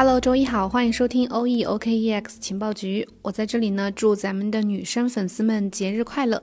Hello，周一好，欢迎收听 O E O K E X 情报局。我在这里呢，祝咱们的女生粉丝们节日快乐。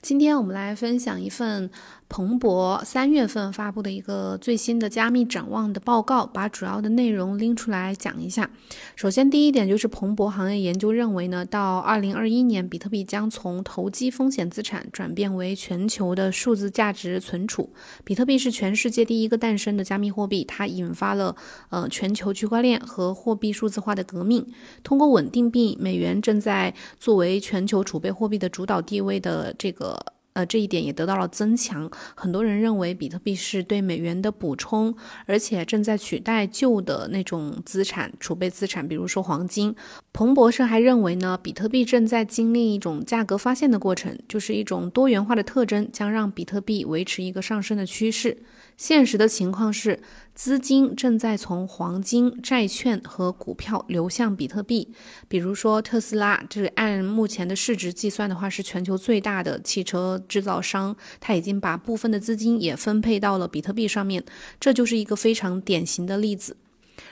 今天我们来分享一份。彭博三月份发布的一个最新的加密展望的报告，把主要的内容拎出来讲一下。首先，第一点就是彭博行业研究认为呢，到二零二一年，比特币将从投机风险资产转变为全球的数字价值存储。比特币是全世界第一个诞生的加密货币，它引发了呃全球区块链和货币数字化的革命。通过稳定币，美元正在作为全球储备货币的主导地位的这个。呃，这一点也得到了增强。很多人认为比特币是对美元的补充，而且正在取代旧的那种资产储备资产，比如说黄金。彭博社还认为呢，比特币正在经历一种价格发现的过程，就是一种多元化的特征，将让比特币维持一个上升的趋势。现实的情况是，资金正在从黄金、债券和股票流向比特币。比如说，特斯拉，这是按目前的市值计算的话，是全球最大的汽车制造商，它已经把部分的资金也分配到了比特币上面。这就是一个非常典型的例子。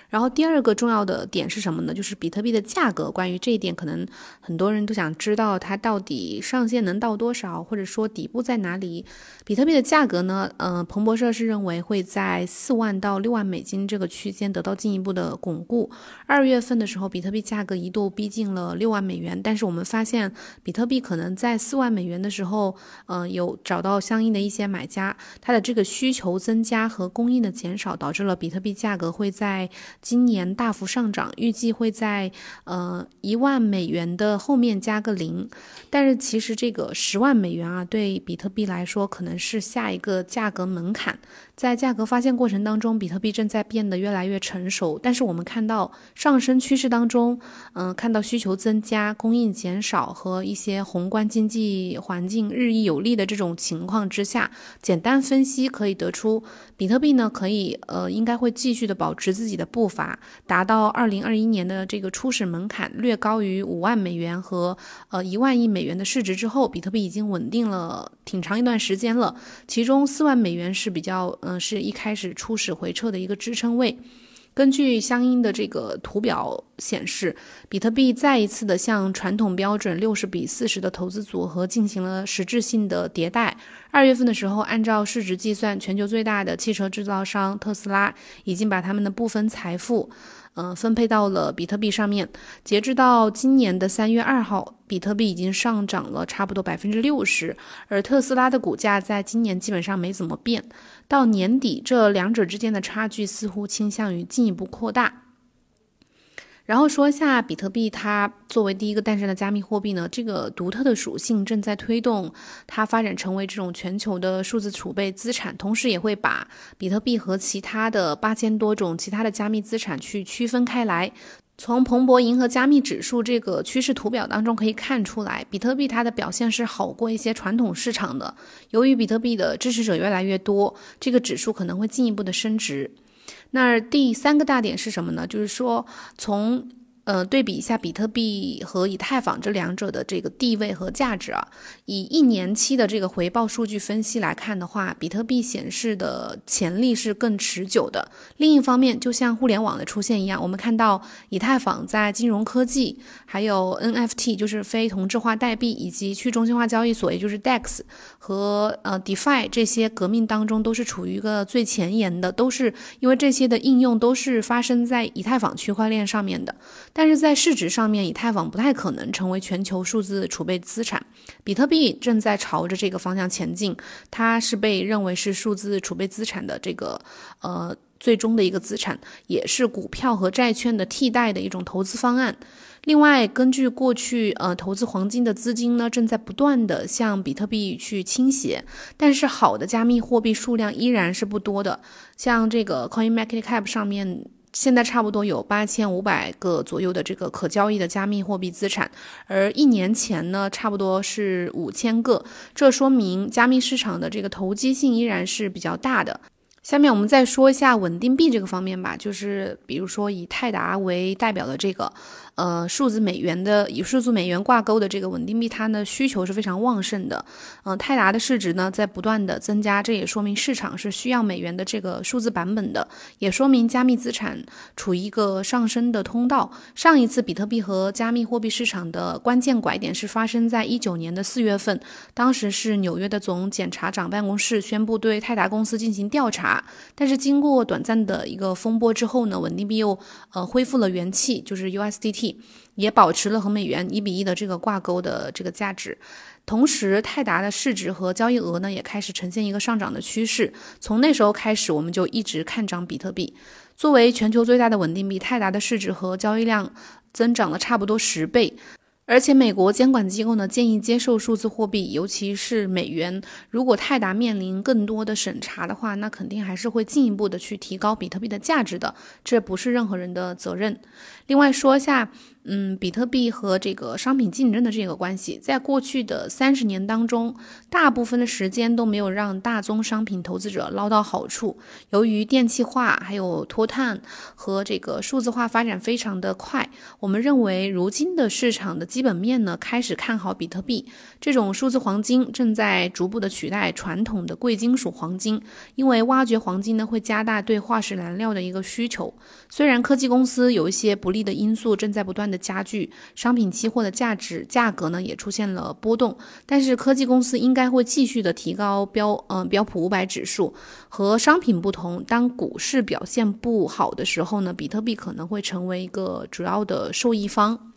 然后第二个重要的点是什么呢？就是比特币的价格。关于这一点，可能很多人都想知道它到底上限能到多少，或者说底部在哪里。比特币的价格呢？呃，彭博社是认为会在四万到六万美金这个区间得到进一步的巩固。二月份的时候，比特币价格一度逼近了六万美元，但是我们发现比特币可能在四万美元的时候，呃，有找到相应的一些买家，它的这个需求增加和供应的减少，导致了比特币价格会在。今年大幅上涨，预计会在呃一万美元的后面加个零，但是其实这个十万美元啊，对比特币来说可能是下一个价格门槛。在价格发现过程当中，比特币正在变得越来越成熟。但是我们看到上升趋势当中，嗯，看到需求增加、供应减少和一些宏观经济环境日益有利的这种情况之下，简单分析可以得出，比特币呢可以呃应该会继续的保持自己的不步伐，达到二零二一年的这个初始门槛略高于五万美元和呃一万亿美元的市值之后，比特币已经稳定了挺长一段时间了。其中四万美元是比较。嗯，是一开始初始回撤的一个支撑位。根据相应的这个图表显示，比特币再一次的向传统标准六十比四十的投资组合进行了实质性的迭代。二月份的时候，按照市值计算，全球最大的汽车制造商特斯拉已经把他们的部分财富。嗯，分配到了比特币上面。截至到今年的三月二号，比特币已经上涨了差不多百分之六十，而特斯拉的股价在今年基本上没怎么变。到年底，这两者之间的差距似乎倾向于进一步扩大。然后说一下比特币，它作为第一个诞生的加密货币呢，这个独特的属性正在推动它发展成为这种全球的数字储备资产，同时也会把比特币和其他的八千多种其他的加密资产去区分开来。从彭博银河加密指数这个趋势图表当中可以看出来，比特币它的表现是好过一些传统市场的。由于比特币的支持者越来越多，这个指数可能会进一步的升值。那第三个大点是什么呢？就是说，从呃，对比一下比特币和以太坊这两者的这个地位和价值啊，以一年期的这个回报数据分析来看的话，比特币显示的潜力是更持久的。另一方面，就像互联网的出现一样，我们看到以太坊在金融科技、还有 NFT 就是非同质化代币以及去中心化交易所，也就是 DEX 和呃 DeFi 这些革命当中，都是处于一个最前沿的，都是因为这些的应用都是发生在以太坊区块链上面的。但是在市值上面，以太坊不太可能成为全球数字储备资产。比特币正在朝着这个方向前进，它是被认为是数字储备资产的这个呃最终的一个资产，也是股票和债券的替代的一种投资方案。另外，根据过去呃投资黄金的资金呢，正在不断的向比特币去倾斜，但是好的加密货币数量依然是不多的，像这个 Coin Market Cap 上面。现在差不多有八千五百个左右的这个可交易的加密货币资产，而一年前呢，差不多是五千个。这说明加密市场的这个投机性依然是比较大的。下面我们再说一下稳定币这个方面吧，就是比如说以泰达为代表的这个，呃，数字美元的以数字美元挂钩的这个稳定币，它的需求是非常旺盛的。嗯，泰达的市值呢在不断的增加，这也说明市场是需要美元的这个数字版本的，也说明加密资产处于一个上升的通道。上一次比特币和加密货币市场的关键拐点是发生在一九年的四月份，当时是纽约的总检察长办公室宣布对泰达公司进行调查。但是经过短暂的一个风波之后呢，稳定币又呃恢复了元气，就是 USDT 也保持了和美元一比一的这个挂钩的这个价值。同时，泰达的市值和交易额呢也开始呈现一个上涨的趋势。从那时候开始，我们就一直看涨比特币。作为全球最大的稳定币，泰达的市值和交易量增长了差不多十倍。而且，美国监管机构呢建议接受数字货币，尤其是美元。如果泰达面临更多的审查的话，那肯定还是会进一步的去提高比特币的价值的。这不是任何人的责任。另外说一下。嗯，比特币和这个商品竞争的这个关系，在过去的三十年当中，大部分的时间都没有让大宗商品投资者捞到好处。由于电气化、还有脱碳和这个数字化发展非常的快，我们认为如今的市场的基本面呢，开始看好比特币这种数字黄金正在逐步的取代传统的贵金属黄金，因为挖掘黄金呢会加大对化石燃料的一个需求。虽然科技公司有一些不利的因素正在不断的。加剧商品期货的价值价格呢，也出现了波动。但是科技公司应该会继续的提高标嗯标普五百指数。和商品不同，当股市表现不好的时候呢，比特币可能会成为一个主要的受益方。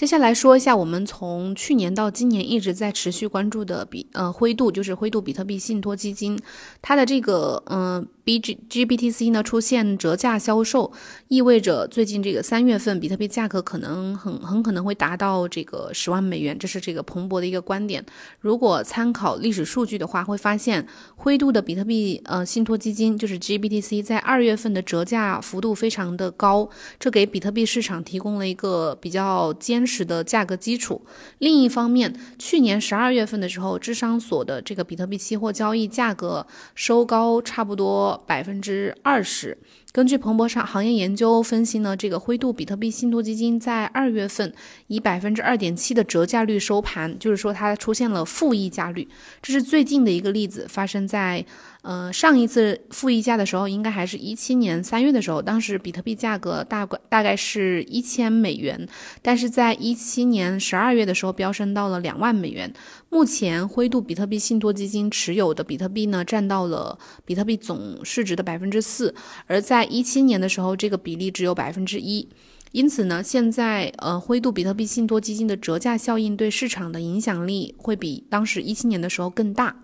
接下来说一下，我们从去年到今年一直在持续关注的比呃灰度，就是灰度比特币信托基金，它的这个嗯 B G G B T C 呢出现折价销售，意味着最近这个三月份比特币价格可能很很可能会达到这个十万美元，这是这个彭博的一个观点。如果参考历史数据的话，会发现灰度的比特币呃信托基金就是 G B T C 在二月份的折价幅度非常的高，这给比特币市场提供了一个比较坚。实的价格基础。另一方面，去年十二月份的时候，智商所的这个比特币期货交易价格收高差不多百分之二十。根据彭博上行业研究分析呢，这个灰度比特币信托基金在二月份以百分之二点七的折价率收盘，就是说它出现了负溢价率。这是最近的一个例子，发生在。呃，上一次负溢价的时候，应该还是一七年三月的时候，当时比特币价格大概大概是一千美元，但是在一七年十二月的时候飙升到了两万美元。目前灰度比特币信托基金持有的比特币呢，占到了比特币总市值的百分之四，而在在一七年的时候，这个比例只有百分之一。因此呢，现在呃，灰度比特币信托基金的折价效应对市场的影响力会比当时一七年的时候更大。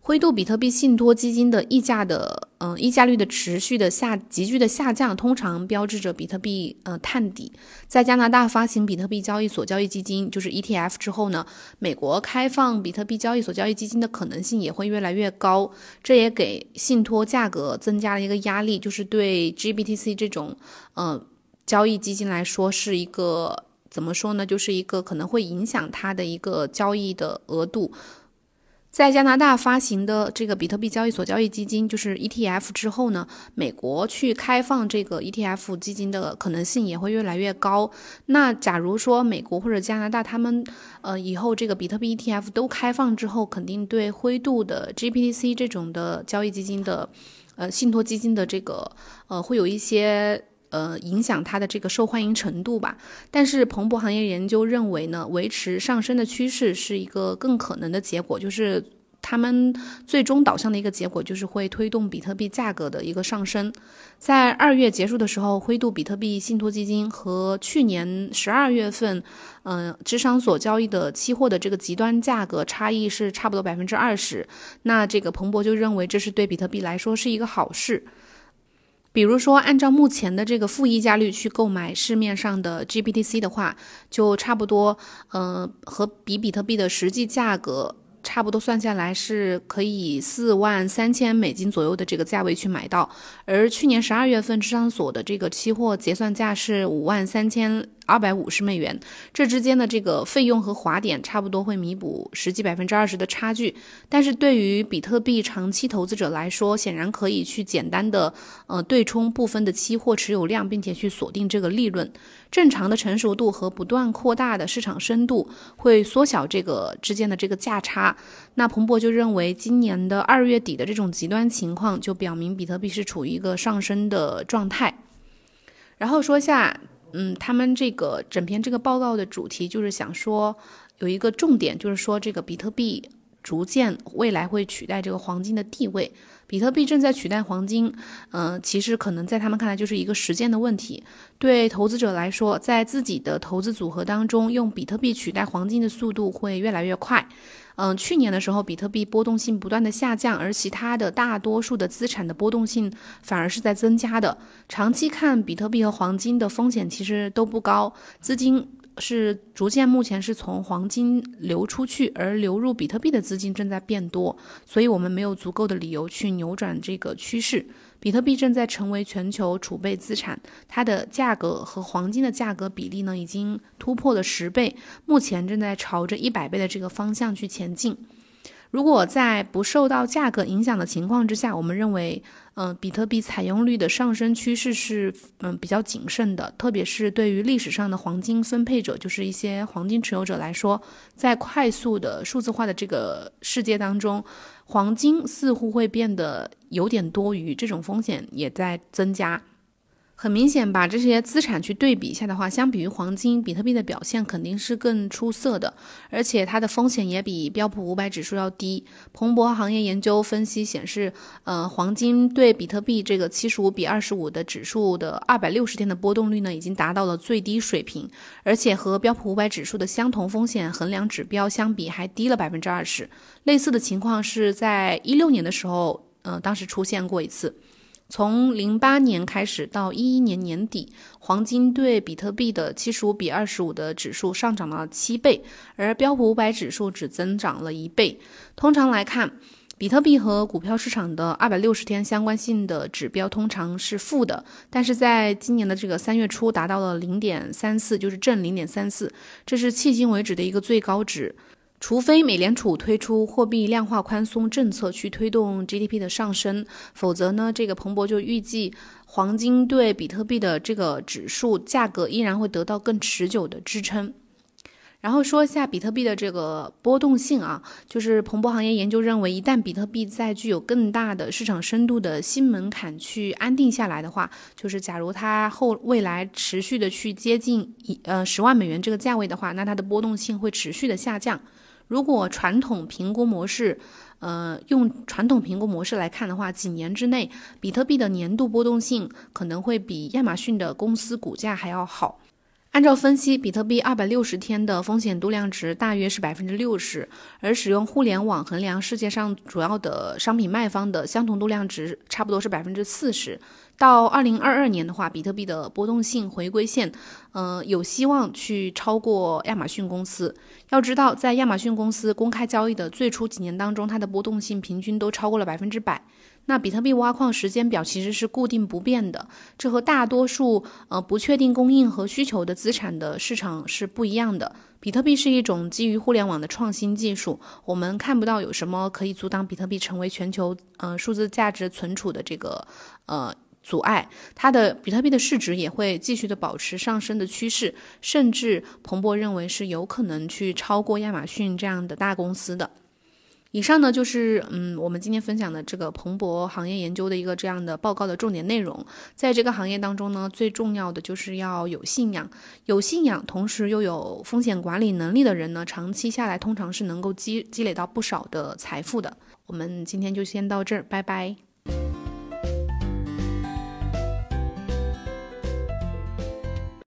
灰度比特币信托基金的溢价的，嗯，溢价率的持续的下急剧的下降，通常标志着比特币呃探底。在加拿大发行比特币交易所交易基金，就是 ETF 之后呢，美国开放比特币交易所交易基金的可能性也会越来越高。这也给信托价格增加了一个压力，就是对 GBTC 这种呃交易基金来说是一个怎么说呢？就是一个可能会影响它的一个交易的额度。在加拿大发行的这个比特币交易所交易基金，就是 ETF 之后呢，美国去开放这个 ETF 基金的可能性也会越来越高。那假如说美国或者加拿大他们，呃，以后这个比特币 ETF 都开放之后，肯定对灰度的 GPTC 这种的交易基金的，呃，信托基金的这个，呃，会有一些。呃，影响它的这个受欢迎程度吧。但是彭博行业研究认为呢，维持上升的趋势是一个更可能的结果，就是他们最终导向的一个结果就是会推动比特币价格的一个上升。在二月结束的时候，灰度比特币信托基金和去年十二月份，嗯，智商所交易的期货的这个极端价格差异是差不多百分之二十。那这个彭博就认为这是对比特币来说是一个好事。比如说，按照目前的这个负溢价率去购买市面上的 GBTC 的话，就差不多，嗯，和比比特币的实际价格差不多，算下来是可以四万三千美金左右的这个价位去买到。而去年十二月份上所的这个期货结算价是五万三千二百五十美元，这之间的这个费用和滑点差不多会弥补实际百分之二十的差距。但是对于比特币长期投资者来说，显然可以去简单的呃对冲部分的期货持有量，并且去锁定这个利润。正常的成熟度和不断扩大的市场深度会缩小这个之间的这个价差。那彭博就认为，今年的二月底的这种极端情况就表明比特币是处于一个上升的状态。然后说下。嗯，他们这个整篇这个报告的主题就是想说，有一个重点就是说，这个比特币逐渐未来会取代这个黄金的地位。比特币正在取代黄金，嗯，其实可能在他们看来就是一个时间的问题。对投资者来说，在自己的投资组合当中，用比特币取代黄金的速度会越来越快。嗯，去年的时候，比特币波动性不断的下降，而其他的大多数的资产的波动性反而是在增加的。长期看，比特币和黄金的风险其实都不高，资金。是逐渐，目前是从黄金流出去，而流入比特币的资金正在变多，所以我们没有足够的理由去扭转这个趋势。比特币正在成为全球储备资产，它的价格和黄金的价格比例呢，已经突破了十倍，目前正在朝着一百倍的这个方向去前进。如果在不受到价格影响的情况之下，我们认为，嗯，比特币采用率的上升趋势是嗯比较谨慎的，特别是对于历史上的黄金分配者，就是一些黄金持有者来说，在快速的数字化的这个世界当中，黄金似乎会变得有点多余，这种风险也在增加。很明显，把这些资产去对比一下的话，相比于黄金，比特币的表现肯定是更出色的，而且它的风险也比标普五百指数要低。彭博行业研究分析显示，呃，黄金对比特币这个七十五比二十五的指数的二百六十天的波动率呢，已经达到了最低水平，而且和标普五百指数的相同风险衡量指标相比，还低了百分之二十。类似的情况是在一六年的时候，呃，当时出现过一次。从零八年开始到一一年年底，黄金对比特币的七十五比二十五的指数上涨了七倍，而标普五百指数只增长了一倍。通常来看，比特币和股票市场的二百六十天相关性的指标通常是负的，但是在今年的这个三月初达到了零点三四，就是正零点三四，这是迄今为止的一个最高值。除非美联储推出货币量化宽松政策去推动 GDP 的上升，否则呢，这个彭博就预计黄金对比特币的这个指数价格依然会得到更持久的支撑。然后说一下比特币的这个波动性啊，就是彭博行业研究认为，一旦比特币在具有更大的市场深度的新门槛去安定下来的话，就是假如它后未来持续的去接近一呃十万美元这个价位的话，那它的波动性会持续的下降。如果传统评估模式，呃，用传统评估模式来看的话，几年之内，比特币的年度波动性可能会比亚马逊的公司股价还要好。按照分析，比特币二百六十天的风险度量值大约是百分之六十，而使用互联网衡量世界上主要的商品卖方的相同度量值差不多是百分之四十。到二零二二年的话，比特币的波动性回归线，呃，有希望去超过亚马逊公司。要知道，在亚马逊公司公开交易的最初几年当中，它的波动性平均都超过了百分之百。那比特币挖矿时间表其实是固定不变的，这和大多数呃不确定供应和需求的资产的市场是不一样的。比特币是一种基于互联网的创新技术，我们看不到有什么可以阻挡比特币成为全球呃数字价值存储的这个呃阻碍。它的比特币的市值也会继续的保持上升的趋势，甚至彭博认为是有可能去超过亚马逊这样的大公司的。以上呢就是嗯，我们今天分享的这个彭博行业研究的一个这样的报告的重点内容。在这个行业当中呢，最重要的就是要有信仰，有信仰，同时又有风险管理能力的人呢，长期下来通常是能够积积累到不少的财富的。我们今天就先到这儿，拜拜。